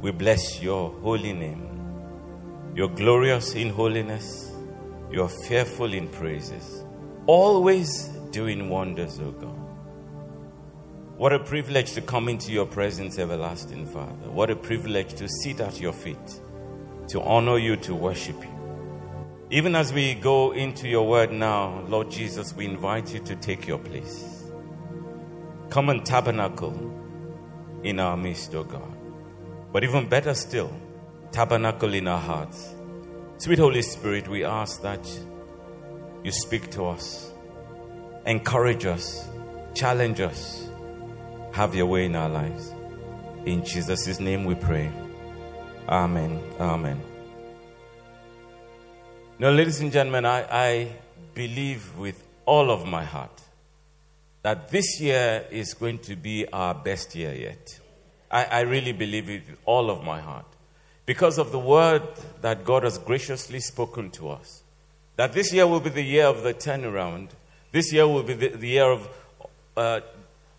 We bless your holy name. You're glorious in holiness, you're fearful in praises, always doing wonders, O God. What a privilege to come into your presence, everlasting Father. What a privilege to sit at your feet, to honor you, to worship you. Even as we go into your word now, Lord Jesus, we invite you to take your place. Come and tabernacle in our midst, O God. But even better still, tabernacle in our hearts. Sweet Holy Spirit, we ask that you speak to us, encourage us, challenge us, have your way in our lives. In Jesus' name we pray. Amen. Amen. Now, ladies and gentlemen, I, I believe with all of my heart that this year is going to be our best year yet. I, I really believe it with all of my heart. Because of the word that God has graciously spoken to us. That this year will be the year of the turnaround. This year will be the, the year of uh,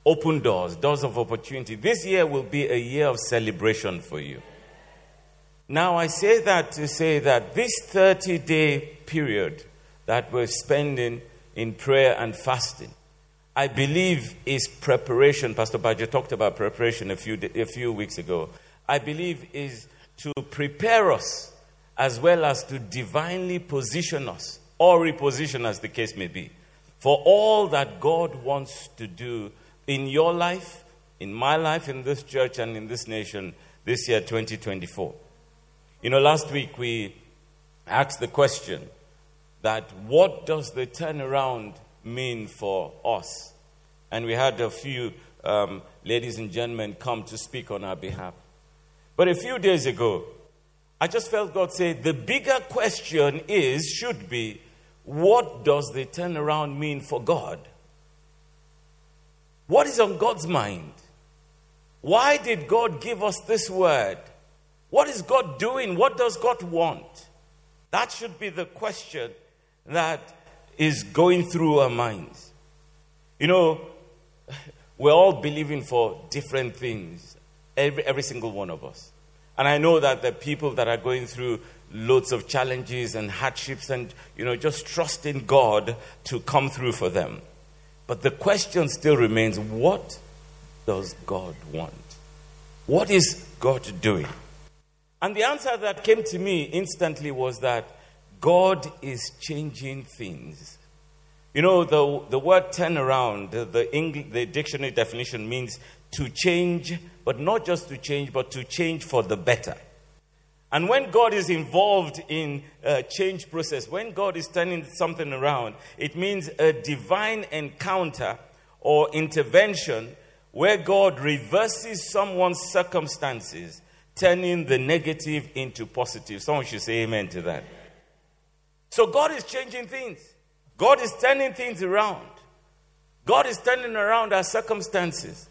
open doors, doors of opportunity. This year will be a year of celebration for you. Now, I say that to say that this 30 day period that we're spending in prayer and fasting, I believe is preparation. Pastor Baja talked about preparation a few, a few weeks ago. I believe is to prepare us as well as to divinely position us or reposition as the case may be for all that God wants to do in your life, in my life, in this church, and in this nation this year, 2024. You know, last week we asked the question that what does the turnaround mean for us? And we had a few um, ladies and gentlemen come to speak on our behalf. But a few days ago, I just felt God say the bigger question is, should be, what does the turnaround mean for God? What is on God's mind? Why did God give us this word? What is God doing? What does God want? That should be the question that is going through our minds. You know, we're all believing for different things, every, every single one of us. And I know that the people that are going through loads of challenges and hardships and, you know, just trusting God to come through for them. But the question still remains what does God want? What is God doing? And the answer that came to me instantly was that God is changing things. You know, the, the word turnaround, the, the, English, the dictionary definition means to change, but not just to change, but to change for the better. And when God is involved in a change process, when God is turning something around, it means a divine encounter or intervention where God reverses someone's circumstances, turning the negative into positive. Someone should say amen to that. So God is changing things. God is turning things around. God is turning around our circumstances.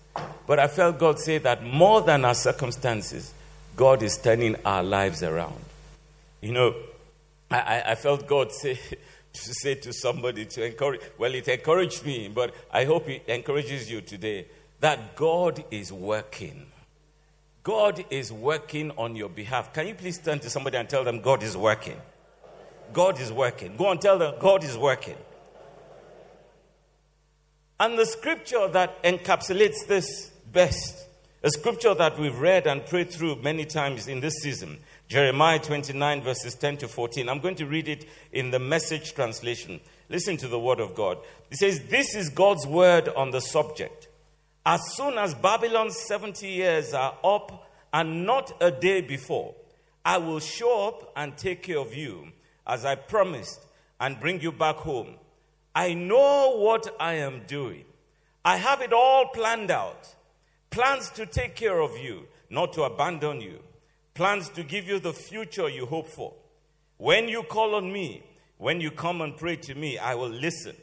But I felt God say that more than our circumstances, God is turning our lives around. You know, I, I felt God say to say to somebody to encourage, well, it encouraged me, but I hope it encourages you today that God is working. God is working on your behalf. Can you please turn to somebody and tell them God is working? God is working. Go and tell them God is working. And the scripture that encapsulates this best, a scripture that we've read and prayed through many times in this season, Jeremiah 29, verses 10 to 14. I'm going to read it in the message translation. Listen to the word of God. It says, This is God's word on the subject. As soon as Babylon's 70 years are up and not a day before, I will show up and take care of you as I promised and bring you back home. I know what I am doing. I have it all planned out. Plans to take care of you, not to abandon you. plans to give you the future you hope for. When you call on me, when you come and pray to me, I will listen.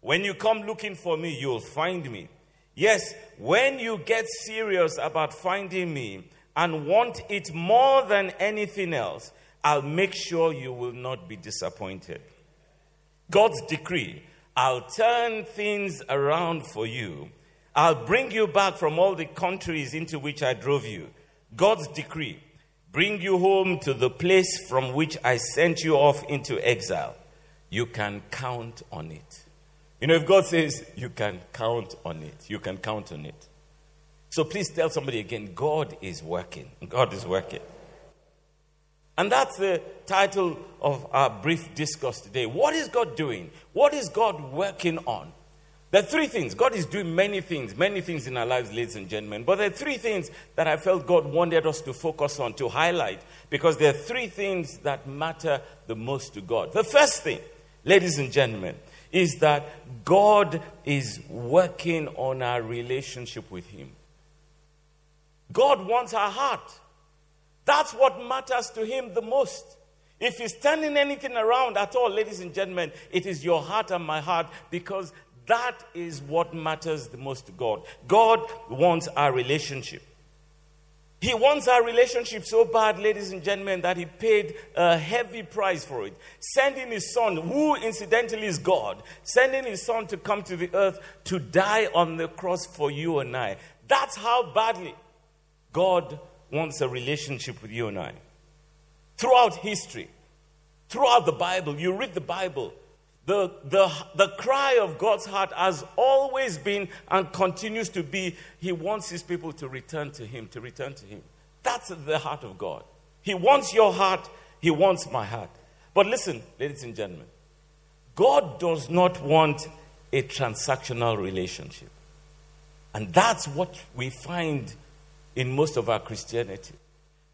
When you come looking for me, you'll find me. Yes, when you get serious about finding me and want it more than anything else, I'll make sure you will not be disappointed. God's decree I'll turn things around for you. I'll bring you back from all the countries into which I drove you. God's decree bring you home to the place from which I sent you off into exile. You can count on it. You know, if God says you can count on it, you can count on it. So please tell somebody again God is working. God is working. And that's the title of our brief discourse today. What is God doing? What is God working on? There are three things. God is doing many things, many things in our lives, ladies and gentlemen. But there are three things that I felt God wanted us to focus on, to highlight, because there are three things that matter the most to God. The first thing, ladies and gentlemen, is that God is working on our relationship with Him. God wants our heart. That's what matters to Him the most. If He's turning anything around at all, ladies and gentlemen, it is your heart and my heart because that is what matters the most to God. God wants our relationship. He wants our relationship so bad, ladies and gentlemen, that he paid a heavy price for it. Sending his son, who incidentally is God, sending his son to come to the earth to die on the cross for you and I. That's how badly God wants a relationship with you and I. Throughout history, throughout the Bible, you read the Bible, the, the, the cry of God's heart has always been and continues to be He wants His people to return to Him, to return to Him. That's the heart of God. He wants your heart, He wants my heart. But listen, ladies and gentlemen, God does not want a transactional relationship. And that's what we find in most of our Christianity.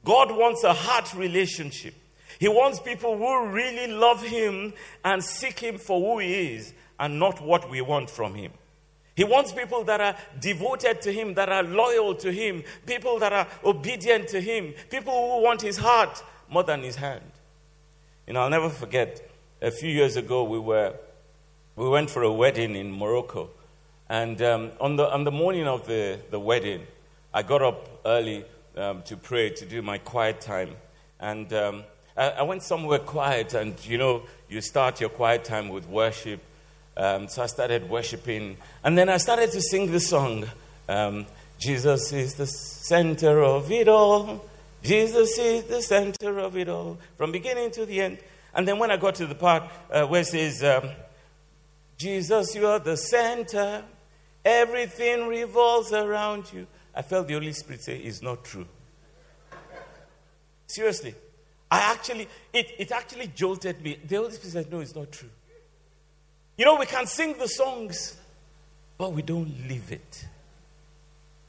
God wants a heart relationship. He wants people who really love Him and seek Him for who He is and not what we want from Him. He wants people that are devoted to Him, that are loyal to Him, people that are obedient to Him, people who want His heart more than His hand. You know, I'll never forget a few years ago we were we went for a wedding in Morocco, and um, on the on the morning of the, the wedding, I got up early um, to pray to do my quiet time, and um, I, went somewhere quiet, and you know, you start your quiet time with worship. Um, so I started worshiping, and then I started to sing the song um, Jesus is the center of it all. Jesus is the center of it all, from beginning to the end. And then when I got to the part uh, where it says, um, Jesus, you are the center, everything revolves around you, I felt the Holy Spirit say, It's not true. Seriously. I actually, it, it actually jolted me. The Holy Spirit said, No, it's not true. You know, we can sing the songs, but we don't live it.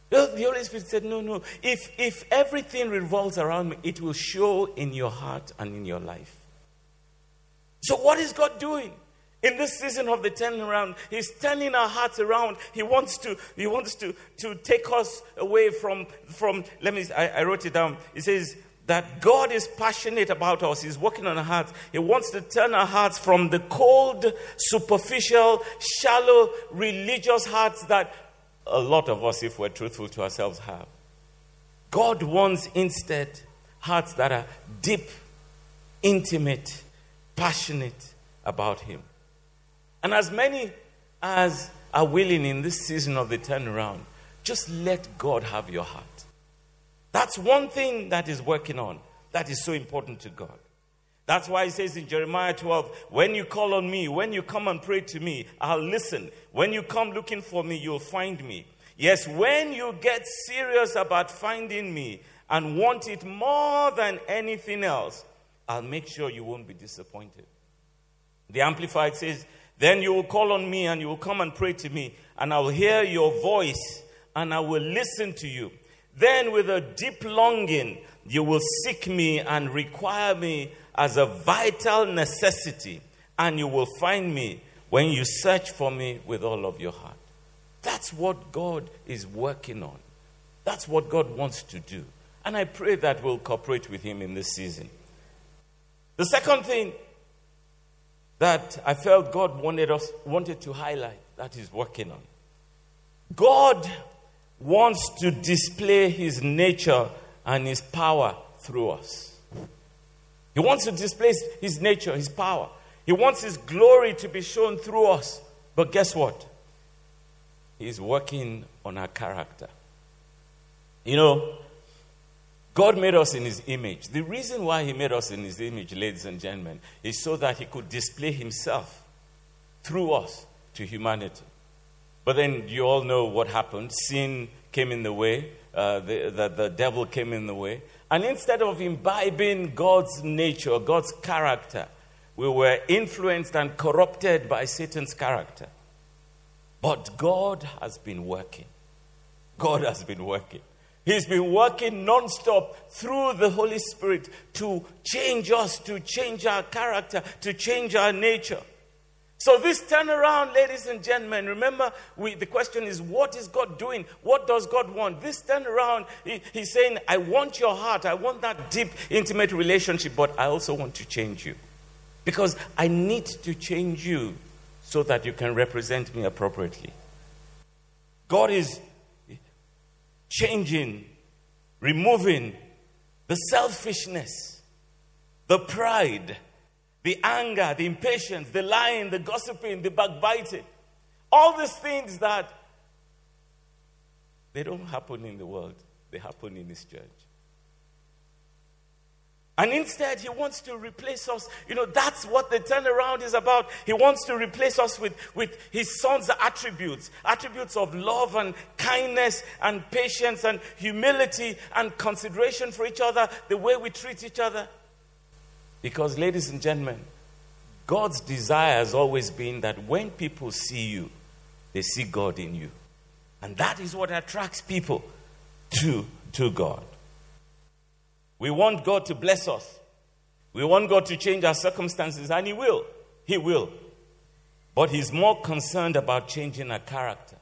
The Holy Spirit said, No, no. If, if everything revolves around me, it will show in your heart and in your life. So, what is God doing? In this season of the turning around, He's turning our hearts around. He wants to, He wants to, to take us away from, from let me, I, I wrote it down. He says, that God is passionate about us. He's working on our hearts. He wants to turn our hearts from the cold, superficial, shallow, religious hearts that a lot of us, if we're truthful to ourselves, have. God wants instead hearts that are deep, intimate, passionate about Him. And as many as are willing in this season of the turnaround, just let God have your heart. That's one thing that is working on that is so important to God. That's why he says in Jeremiah 12, when you call on me, when you come and pray to me, I'll listen. When you come looking for me, you'll find me. Yes, when you get serious about finding me and want it more than anything else, I'll make sure you won't be disappointed. The Amplified says, Then you will call on me and you will come and pray to me, and I will hear your voice and I will listen to you. Then, with a deep longing, you will seek me and require me as a vital necessity, and you will find me when you search for me with all of your heart. That's what God is working on. That's what God wants to do. And I pray that we'll cooperate with Him in this season. The second thing that I felt God wanted us wanted to highlight that He's working on. God wants to display His nature and His power through us. He wants to display His nature, His power. He wants His glory to be shown through us. But guess what? He's working on our character. You know, God made us in His image. The reason why He made us in His image, ladies and gentlemen, is so that He could display Himself through us to humanity. But then you all know what happened. Sin came in the way, uh, the, the, the devil came in the way. And instead of imbibing God's nature, God's character, we were influenced and corrupted by Satan's character. But God has been working. God has been working. He's been working non-stop through the Holy Spirit to change us, to change our character, to change our nature. So, this turnaround, ladies and gentlemen, remember we, the question is what is God doing? What does God want? This turnaround, he, he's saying, I want your heart. I want that deep, intimate relationship, but I also want to change you. Because I need to change you so that you can represent me appropriately. God is changing, removing the selfishness, the pride, the anger, the impatience, the lying, the gossiping, the backbiting. All these things that they don't happen in the world, they happen in this church. And instead, he wants to replace us. You know, that's what the turnaround is about. He wants to replace us with, with his son's attributes attributes of love and kindness and patience and humility and consideration for each other, the way we treat each other. Because, ladies and gentlemen, God's desire has always been that when people see you, they see God in you. And that is what attracts people to, to God. We want God to bless us. We want God to change our circumstances, and He will. He will. But He's more concerned about changing our character.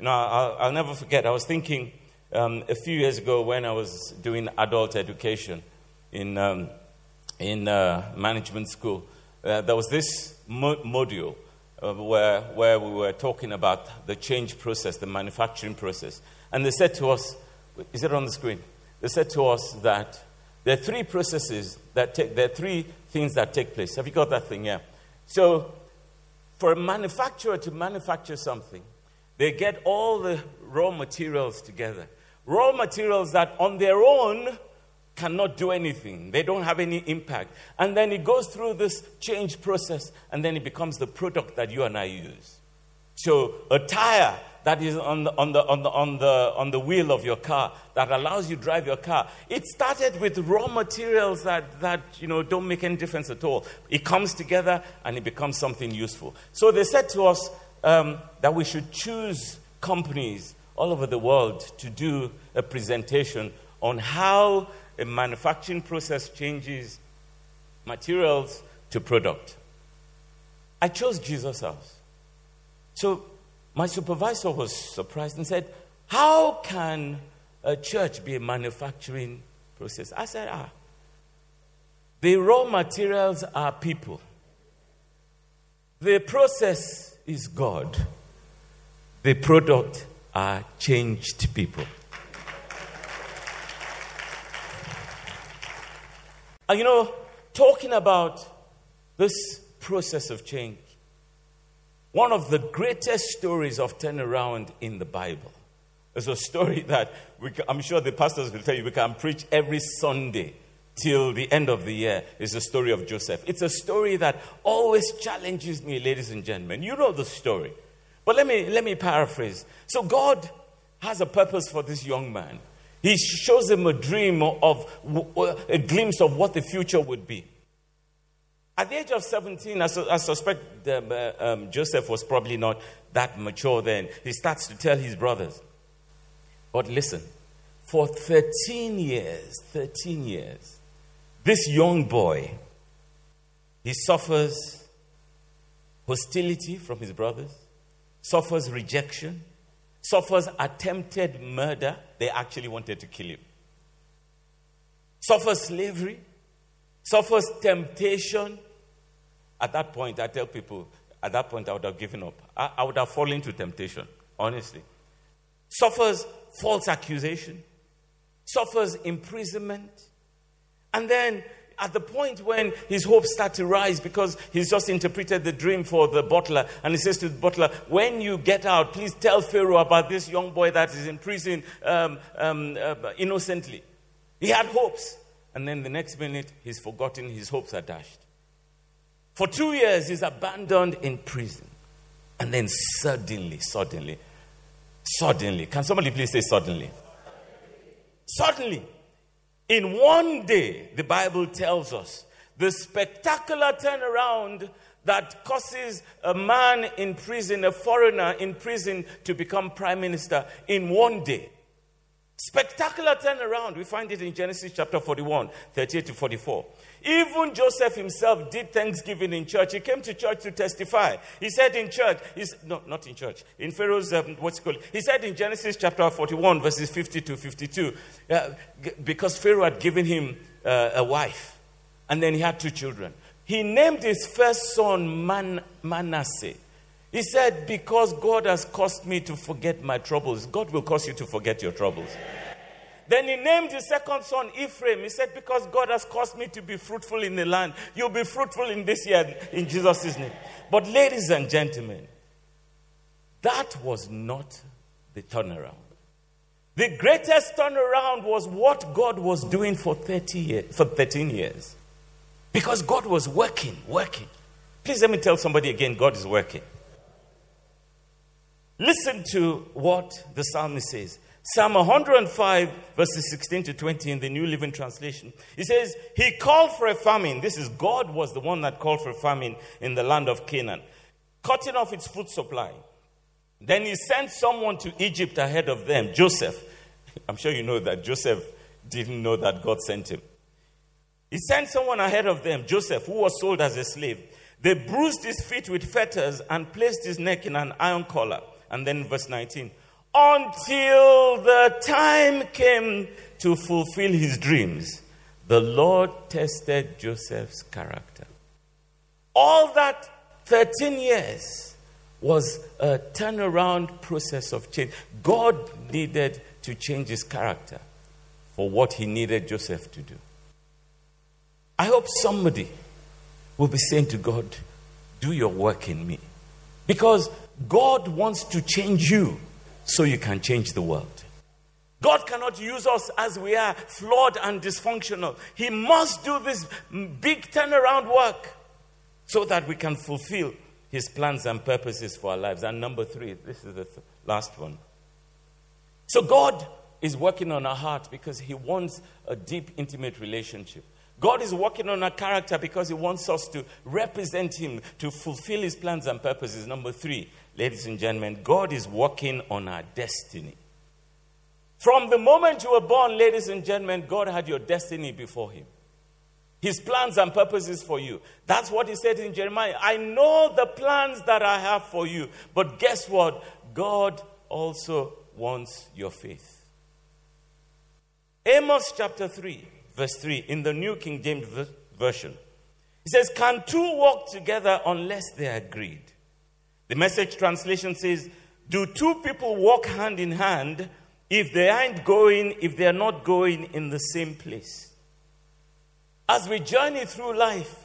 You know, I'll, I'll never forget, I was thinking um, a few years ago when I was doing adult education in, um, in uh, management school. Uh, there was this mo- module uh, where, where we were talking about the change process, the manufacturing process. And they said to us, is it on the screen? They said to us that there are three processes that take, there are three things that take place. Have you got that thing? Yeah. So, for a manufacturer to manufacture something, they get all the raw materials together. Raw materials that on their own cannot do anything, they don't have any impact. And then it goes through this change process, and then it becomes the product that you and I use. So, a tire that is on the, on, the, on, the, on, the, on the wheel of your car that allows you to drive your car. It started with raw materials that, that you know, don't make any difference at all. It comes together and it becomes something useful. So they said to us um, that we should choose companies all over the world to do a presentation on how a manufacturing process changes materials to product. I chose Jesus House. So my supervisor was surprised and said, How can a church be a manufacturing process? I said, Ah, the raw materials are people, the process is God, the product are changed people. And you know, talking about this process of change, one of the greatest stories of turnaround in the Bible is a story that we, I'm sure the pastors will tell you we can preach every Sunday till the end of the year is the story of Joseph. It's a story that always challenges me, ladies and gentlemen. You know the story. But let me, let me paraphrase. So, God has a purpose for this young man. He shows him a dream of a glimpse of what the future would be. At the age of 17, I, su- I suspect uh, um, Joseph was probably not that mature then. He starts to tell his brothers. But listen, for 13 years, 13 years, this young boy, he suffers hostility from his brothers, suffers rejection, suffers attempted murder. They actually wanted to kill him. suffers slavery, suffers temptation. At that point, I tell people, at that point, I would have given up. I, I would have fallen to temptation, honestly. Suffers false accusation, suffers imprisonment, and then at the point when his hopes start to rise because he's just interpreted the dream for the butler and he says to the butler when you get out please tell pharaoh about this young boy that is in prison um, um, uh, innocently. He had hopes. And then the next minute he's forgotten his hopes are dashed for two years he's abandoned in prison and then suddenly suddenly suddenly can somebody please say suddenly suddenly in one day, the Bible tells us, the spectacular turnaround that causes a man in prison, a foreigner in prison, to become prime minister in one day. Spectacular turnaround. We find it in Genesis chapter 41, 38 to 44. Even Joseph himself did thanksgiving in church. He came to church to testify. He said in church, he's, no, not in church, in Pharaoh's, um, what's called? He said in Genesis chapter 41, verses 50 to 52, uh, because Pharaoh had given him uh, a wife, and then he had two children. He named his first son Man- Manasseh. He said, Because God has caused me to forget my troubles, God will cause you to forget your troubles. Then he named his second son Ephraim. He said, Because God has caused me to be fruitful in the land, you'll be fruitful in this year in Jesus' name. But, ladies and gentlemen, that was not the turnaround. The greatest turnaround was what God was doing for 30 years, for 13 years. Because God was working, working. Please let me tell somebody again God is working. Listen to what the psalmist says. Psalm 105, verses 16 to 20 in the New Living Translation. He says, He called for a famine. This is God was the one that called for a famine in the land of Canaan, cutting off its food supply. Then he sent someone to Egypt ahead of them, Joseph. I'm sure you know that Joseph didn't know that God sent him. He sent someone ahead of them, Joseph, who was sold as a slave. They bruised his feet with fetters and placed his neck in an iron collar. And then verse 19 until the time came to fulfill his dreams, the Lord tested Joseph's character. All that 13 years was a turnaround process of change. God needed to change his character for what he needed Joseph to do. I hope somebody will be saying to God, Do your work in me. Because God wants to change you so you can change the world. God cannot use us as we are, flawed and dysfunctional. He must do this big turnaround work so that we can fulfill His plans and purposes for our lives. And number three, this is the th- last one. So God is working on our heart because He wants a deep, intimate relationship. God is working on our character because He wants us to represent Him, to fulfill His plans and purposes. Number three, ladies and gentlemen, God is working on our destiny. From the moment you were born, ladies and gentlemen, God had your destiny before Him. His plans and purposes for you. That's what He said in Jeremiah. I know the plans that I have for you. But guess what? God also wants your faith. Amos chapter 3, verse 3, in the New King James Version. He says, Can two walk together unless they are agreed? The message translation says, Do two people walk hand in hand if they aren't going, if they're not going in the same place? As we journey through life,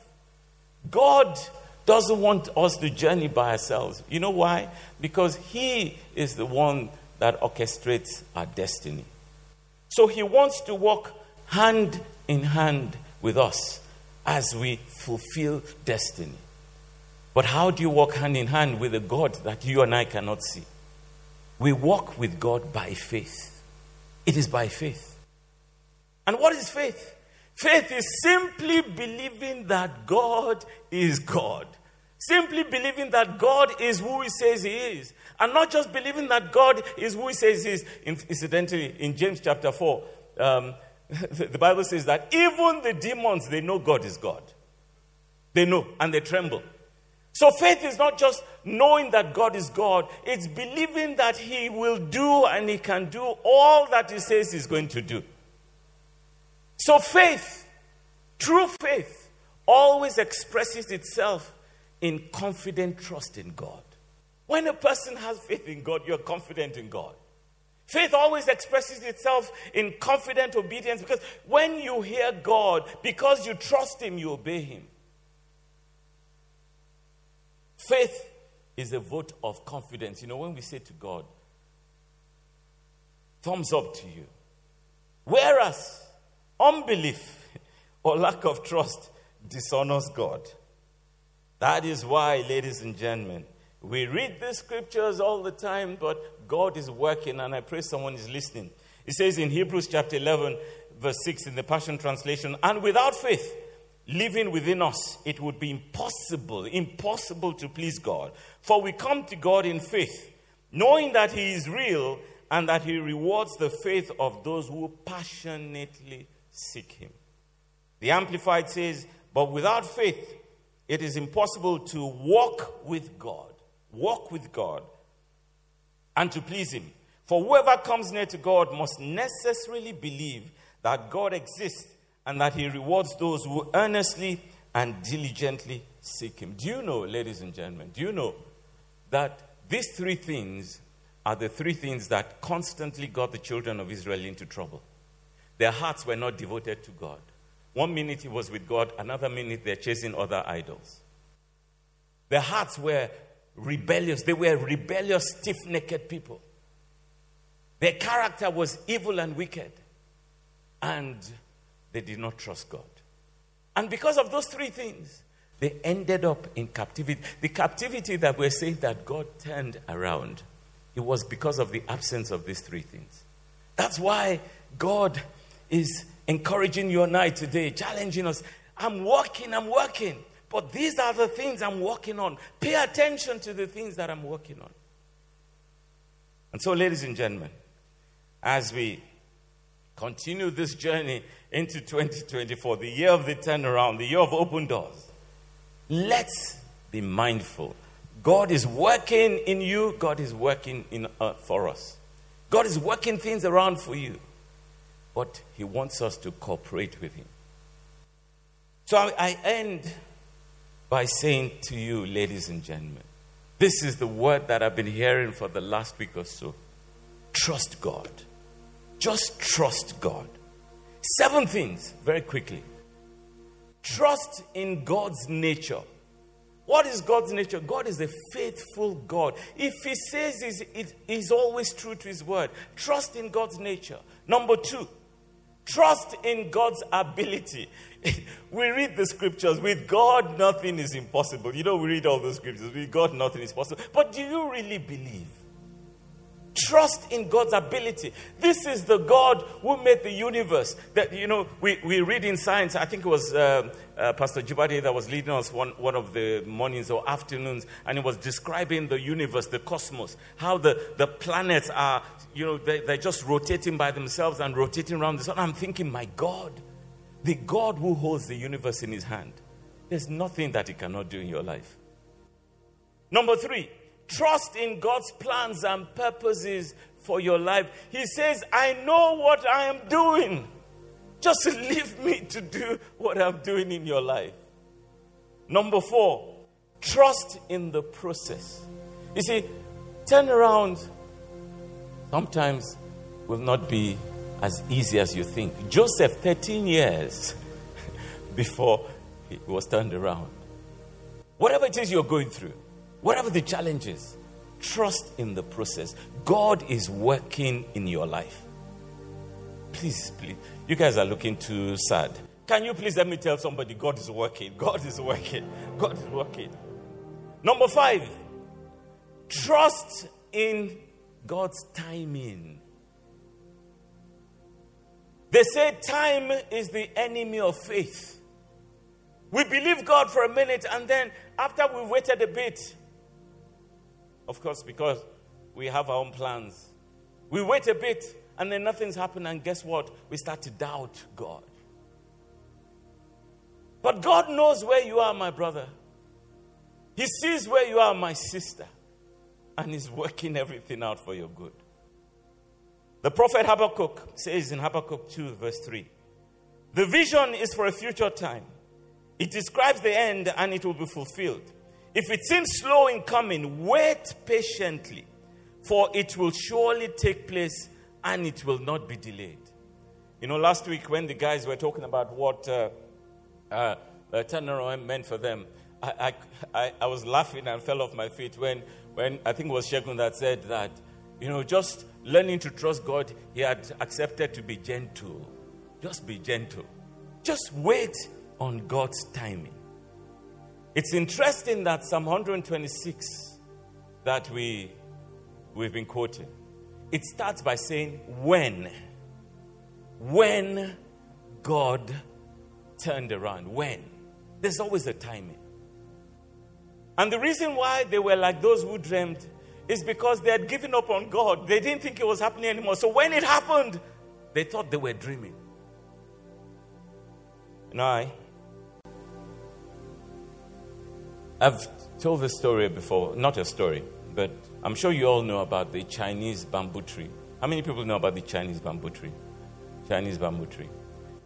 God doesn't want us to journey by ourselves. You know why? Because He is the one that orchestrates our destiny. So He wants to walk hand in hand with us as we fulfill destiny. But how do you walk hand in hand with a God that you and I cannot see? We walk with God by faith. It is by faith. And what is faith? Faith is simply believing that God is God. Simply believing that God is who He says He is. And not just believing that God is who He says He is. Incidentally, in James chapter 4, um, the Bible says that even the demons, they know God is God. They know and they tremble. So faith is not just knowing that God is God, it's believing that He will do and He can do all that He says He's going to do. So faith, true faith, always expresses itself in confident trust in God. When a person has faith in God, you're confident in God. Faith always expresses itself in confident obedience because when you hear God, because you trust Him, you obey Him. Faith is a vote of confidence. You know, when we say to God, thumbs up to you. Whereas unbelief or lack of trust dishonors God. That is why, ladies and gentlemen, we read the scriptures all the time, but God is working, and I pray someone is listening. It says in Hebrews chapter 11, verse 6 in the Passion Translation, and without faith, living within us, it would be impossible, impossible to please God. For we come to God in faith, knowing that He is real and that He rewards the faith of those who passionately seek Him. The Amplified says, But without faith, it is impossible to walk with God, walk with God, and to please Him. For whoever comes near to God must necessarily believe that God exists and that he rewards those who earnestly and diligently seek him. Do you know, ladies and gentlemen, do you know that these three things are the three things that constantly got the children of Israel into trouble? Their hearts were not devoted to God. One minute he was with God, another minute they're chasing other idols. Their hearts were rebellious. They were rebellious, stiff necked people. Their character was evil and wicked. And they did not trust God. And because of those three things, they ended up in captivity. The captivity that we're saying that God turned around, it was because of the absence of these three things. That's why God is encouraging you and I today, challenging us. I'm working, I'm working, but these are the things I'm working on. Pay attention to the things that I'm working on. And so, ladies and gentlemen, as we continue this journey into 2024, the year of the turnaround, the year of open doors, let's be mindful. God is working in you, God is working in, uh, for us. God is working things around for you, but He wants us to cooperate with Him. So I, I end by saying to you, ladies and gentlemen, this is the word that I've been hearing for the last week or so. Trust God. Just trust God. Seven things, very quickly. Trust in God's nature. What is God's nature? God is a faithful God. If He says he's, he's always true to His word, trust in God's nature. Number two, trust in God's ability. we read the scriptures with God, nothing is impossible. You know, we read all the scriptures with God, nothing is possible. But do you really believe? Trust in God's ability. This is the God who made the universe. That you know, we, we read in science. I think it was uh, uh, Pastor Jibade that was leading us one, one of the mornings or afternoons, and he was describing the universe, the cosmos, how the, the planets are. You know, they, they're just rotating by themselves and rotating around the sun. I'm thinking, my God, the God who holds the universe in His hand. There's nothing that He cannot do in your life. Number three, Trust in God's plans and purposes for your life. He says, I know what I am doing. Just leave me to do what I'm doing in your life. Number four, trust in the process. You see, turn around sometimes will not be as easy as you think. Joseph, 13 years before he was turned around. Whatever it is you're going through, Whatever the challenge is, trust in the process. God is working in your life. Please, please. You guys are looking too sad. Can you please let me tell somebody God is working? God is working. God is working. Number five, trust in God's timing. They say time is the enemy of faith. We believe God for a minute, and then after we waited a bit, of course, because we have our own plans. We wait a bit and then nothing's happened, and guess what? We start to doubt God. But God knows where you are, my brother. He sees where you are, my sister, and He's working everything out for your good. The prophet Habakkuk says in Habakkuk 2, verse 3 The vision is for a future time. It describes the end and it will be fulfilled. If it seems slow in coming, wait patiently, for it will surely take place and it will not be delayed. You know, last week when the guys were talking about what uh, uh, uh, turnaround meant for them, I, I, I, was laughing and fell off my feet when, when I think it was Shegun that said that, you know, just learning to trust God, he had accepted to be gentle. Just be gentle. Just wait on God's timing. It's interesting that Psalm 126 that we, we've been quoting, it starts by saying, when. When God turned around. When? There's always a timing. And the reason why they were like those who dreamed is because they had given up on God. They didn't think it was happening anymore. So when it happened, they thought they were dreaming. And I, I've told this story before, not a story, but I'm sure you all know about the Chinese bamboo tree. How many people know about the Chinese bamboo tree? Chinese bamboo tree.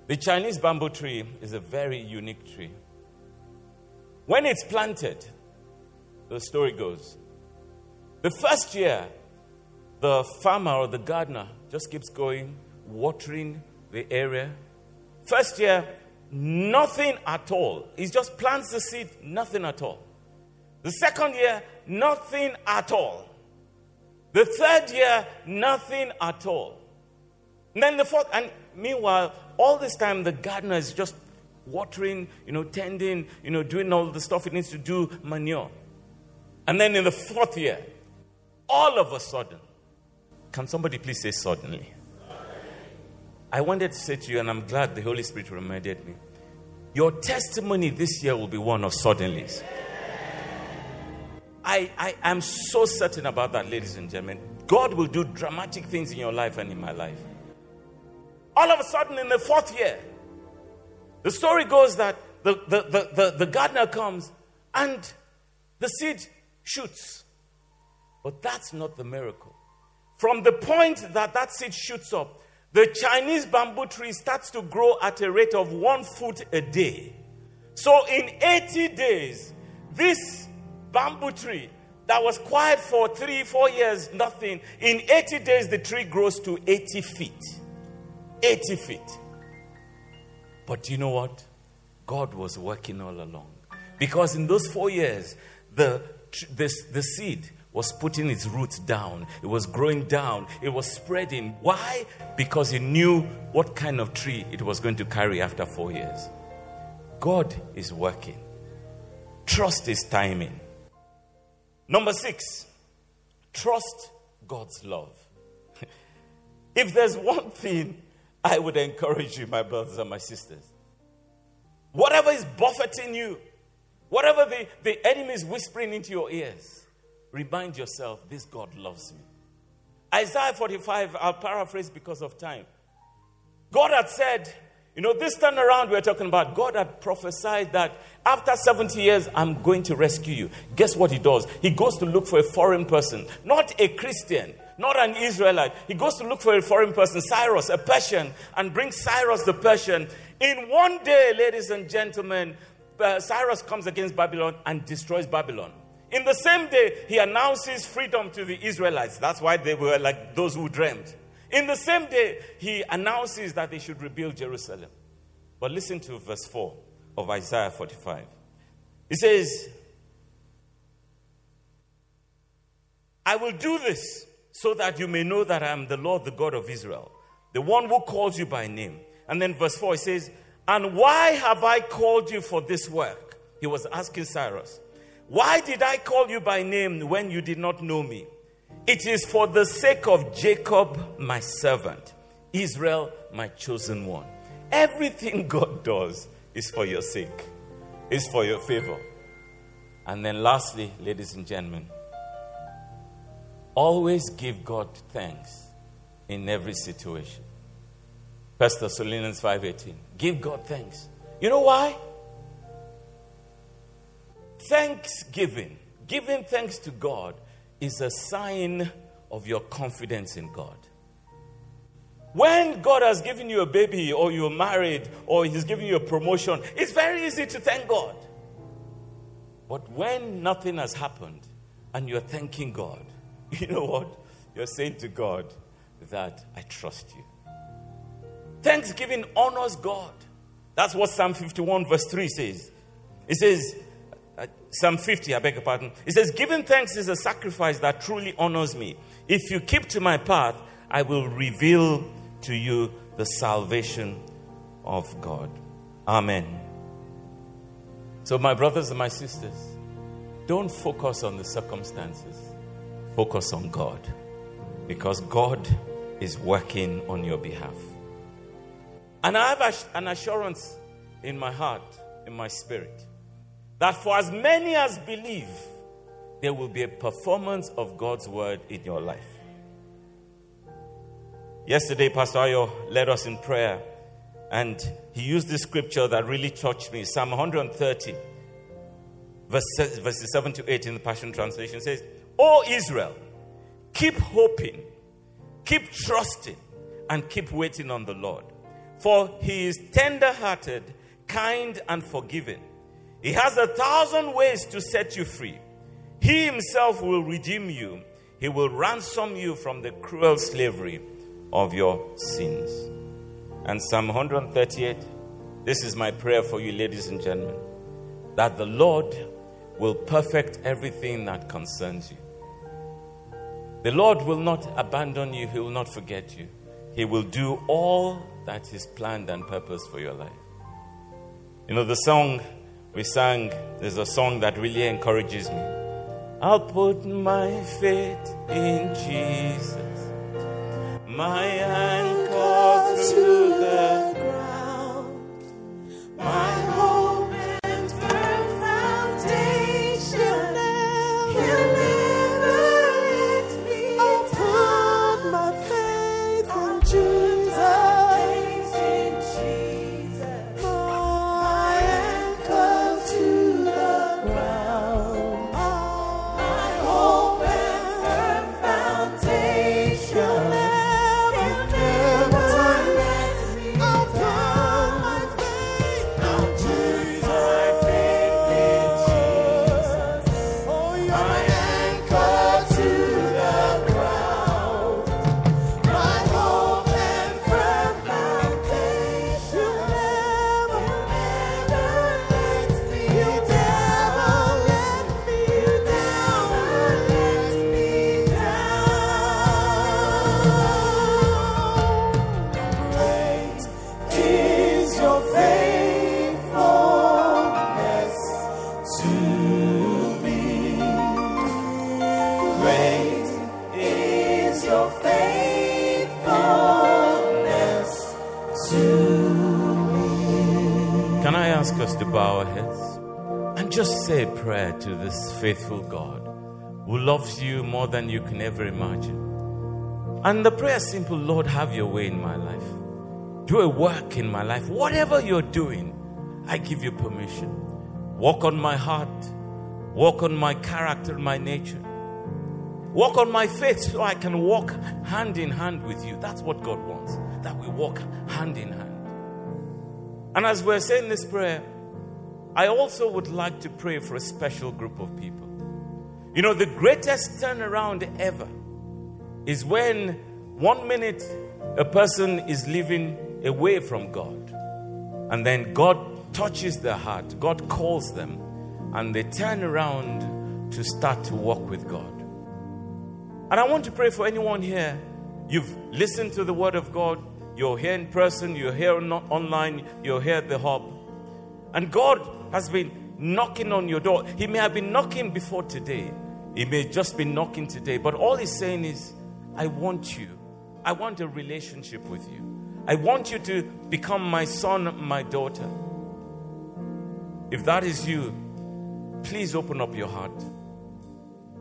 The Chinese bamboo tree is a very unique tree. When it's planted, the story goes, the first year, the farmer or the gardener just keeps going, watering the area. First year, nothing at all. He just plants the seed, nothing at all. The second year, nothing at all. The third year, nothing at all. And then the fourth, and meanwhile, all this time the gardener is just watering, you know, tending, you know, doing all the stuff it needs to do, manure. And then in the fourth year, all of a sudden, can somebody please say suddenly? I wanted to say to you, and I'm glad the Holy Spirit reminded me. Your testimony this year will be one of suddenlies. I, I am so certain about that, ladies and gentlemen. God will do dramatic things in your life and in my life. All of a sudden, in the fourth year, the story goes that the, the, the, the, the gardener comes and the seed shoots. But that's not the miracle. From the point that that seed shoots up, the Chinese bamboo tree starts to grow at a rate of one foot a day. So, in 80 days, this bamboo tree that was quiet for three, four years, nothing, in 80 days, the tree grows to 80 feet. 80 feet. But you know what? God was working all along. Because in those four years, the, the, seed was putting its roots down. It was growing down. It was spreading. Why? Because he knew what kind of tree it was going to carry after four years. God is working. Trust his timing. Number six, trust God's love. if there's one thing I would encourage you, my brothers and my sisters, whatever is buffeting you, whatever the, the enemy is whispering into your ears, remind yourself this God loves me. Isaiah 45, I'll paraphrase because of time. God had said, you know, this time around we're talking about, God had prophesied that after 70 years, I'm going to rescue you. Guess what he does? He goes to look for a foreign person, not a Christian, not an Israelite. He goes to look for a foreign person, Cyrus, a Persian, and brings Cyrus the Persian. In one day, ladies and gentlemen, uh, Cyrus comes against Babylon and destroys Babylon. In the same day, he announces freedom to the Israelites. That's why they were like those who dreamed. In the same day, he announces that they should rebuild Jerusalem. But listen to verse 4 of Isaiah 45. He says, I will do this so that you may know that I am the Lord, the God of Israel, the one who calls you by name. And then verse 4 he says, And why have I called you for this work? He was asking Cyrus. Why did I call you by name when you did not know me? It is for the sake of Jacob, my servant, Israel, my chosen one. Everything God does is for your sake, is for your favor. And then, lastly, ladies and gentlemen, always give God thanks in every situation. First Thessalonians 5:18. Give God thanks. You know why? Thanksgiving, giving thanks to God, is a sign of your confidence in God. when God has given you a baby, or you're married, or He's given you a promotion, it's very easy to thank God. But when nothing has happened and you're thanking God, you know what? You're saying to God that I trust you. Thanksgiving honors God. That's what Psalm 51, verse 3 says. It says, uh, Psalm 50, I beg your pardon. It says, Giving thanks is a sacrifice that truly honors me. If you keep to my path, I will reveal to you the salvation of God. Amen. So, my brothers and my sisters, don't focus on the circumstances, focus on God because God is working on your behalf. And I have an assurance in my heart, in my spirit, that for as many as believe, there will be a performance of God's word in your life. Yesterday, Pastor Ayo led us in prayer, and he used this scripture that really touched me Psalm 130, verses, verses 7 to 8 in the Passion Translation says, O Israel, keep hoping, keep trusting, and keep waiting on the Lord. For he is tender hearted, kind, and forgiving. He has a thousand ways to set you free. He himself will redeem you, he will ransom you from the cruel slavery of your sins. And Psalm 138 this is my prayer for you, ladies and gentlemen, that the Lord will perfect everything that concerns you. The Lord will not abandon you, He will not forget you. He will do all that is planned and purpose for your life. You know, the song we sang, there's a song that really encourages me. I'll put my faith in Jesus my anchor through the ground, my Can I ask us to bow our heads and just say a prayer to this faithful God who loves you more than you can ever imagine? And the prayer is simple Lord, have your way in my life. Do a work in my life. Whatever you're doing, I give you permission. Walk on my heart, walk on my character, my nature. Walk on my faith so I can walk hand in hand with you. That's what God wants, that we walk hand in hand. And as we're saying this prayer, I also would like to pray for a special group of people. You know, the greatest turnaround ever is when one minute a person is living away from God, and then God touches their heart, God calls them, and they turn around to start to walk with God. And I want to pray for anyone here. You've listened to the word of God, you're here in person, you're here on- online, you're here at the hub. And God has been knocking on your door. He may have been knocking before today, He may just be knocking today, but all He's saying is, I want you. I want a relationship with you. I want you to become my son, my daughter. If that is you, please open up your heart.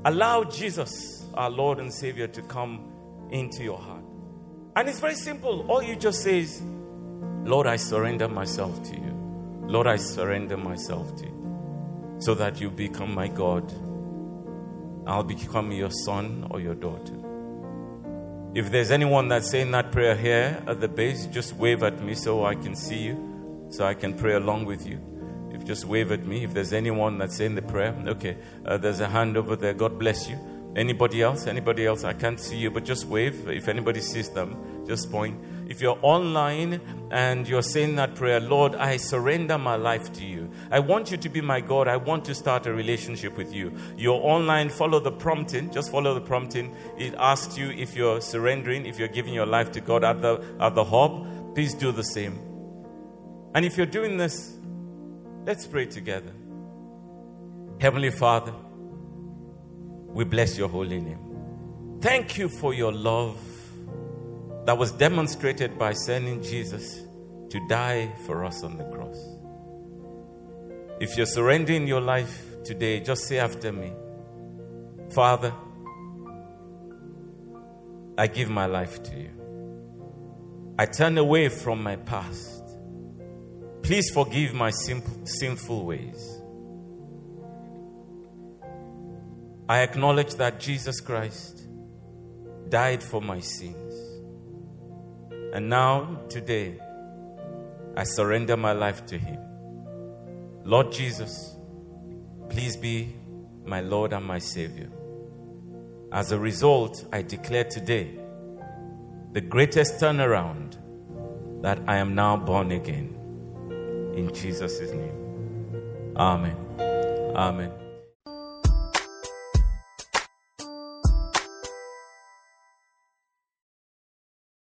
Allow Jesus, our Lord and Savior, to come into your heart. And it's very simple. All you just say is, Lord, I surrender myself to you. Lord, I surrender myself to you. So that you become my God. I'll become your son or your daughter. If there's anyone that's saying that prayer here at the base, just wave at me so I can see you, so I can pray along with you. If just wave at me. If there's anyone that's saying the prayer, okay, uh, there's a hand over there. God bless you. Anybody else? Anybody else? I can't see you, but just wave. If anybody sees them, just point. If you're online and you're saying that prayer, Lord, I surrender my life to you. I want you to be my God. I want to start a relationship with you. You're online, follow the prompting. Just follow the prompting. It asks you if you're surrendering, if you're giving your life to God at the, at the hub. Please do the same. And if you're doing this, let's pray together. Heavenly Father, we bless your holy name. Thank you for your love that was demonstrated by sending Jesus to die for us on the cross. If you're surrendering your life today, just say after me Father, I give my life to you. I turn away from my past. Please forgive my simple, sinful ways. I acknowledge that Jesus Christ died for my sins. And now, today, I surrender my life to Him. Lord Jesus, please be my Lord and my Savior. As a result, I declare today the greatest turnaround that I am now born again. In Jesus' name. Amen. Amen.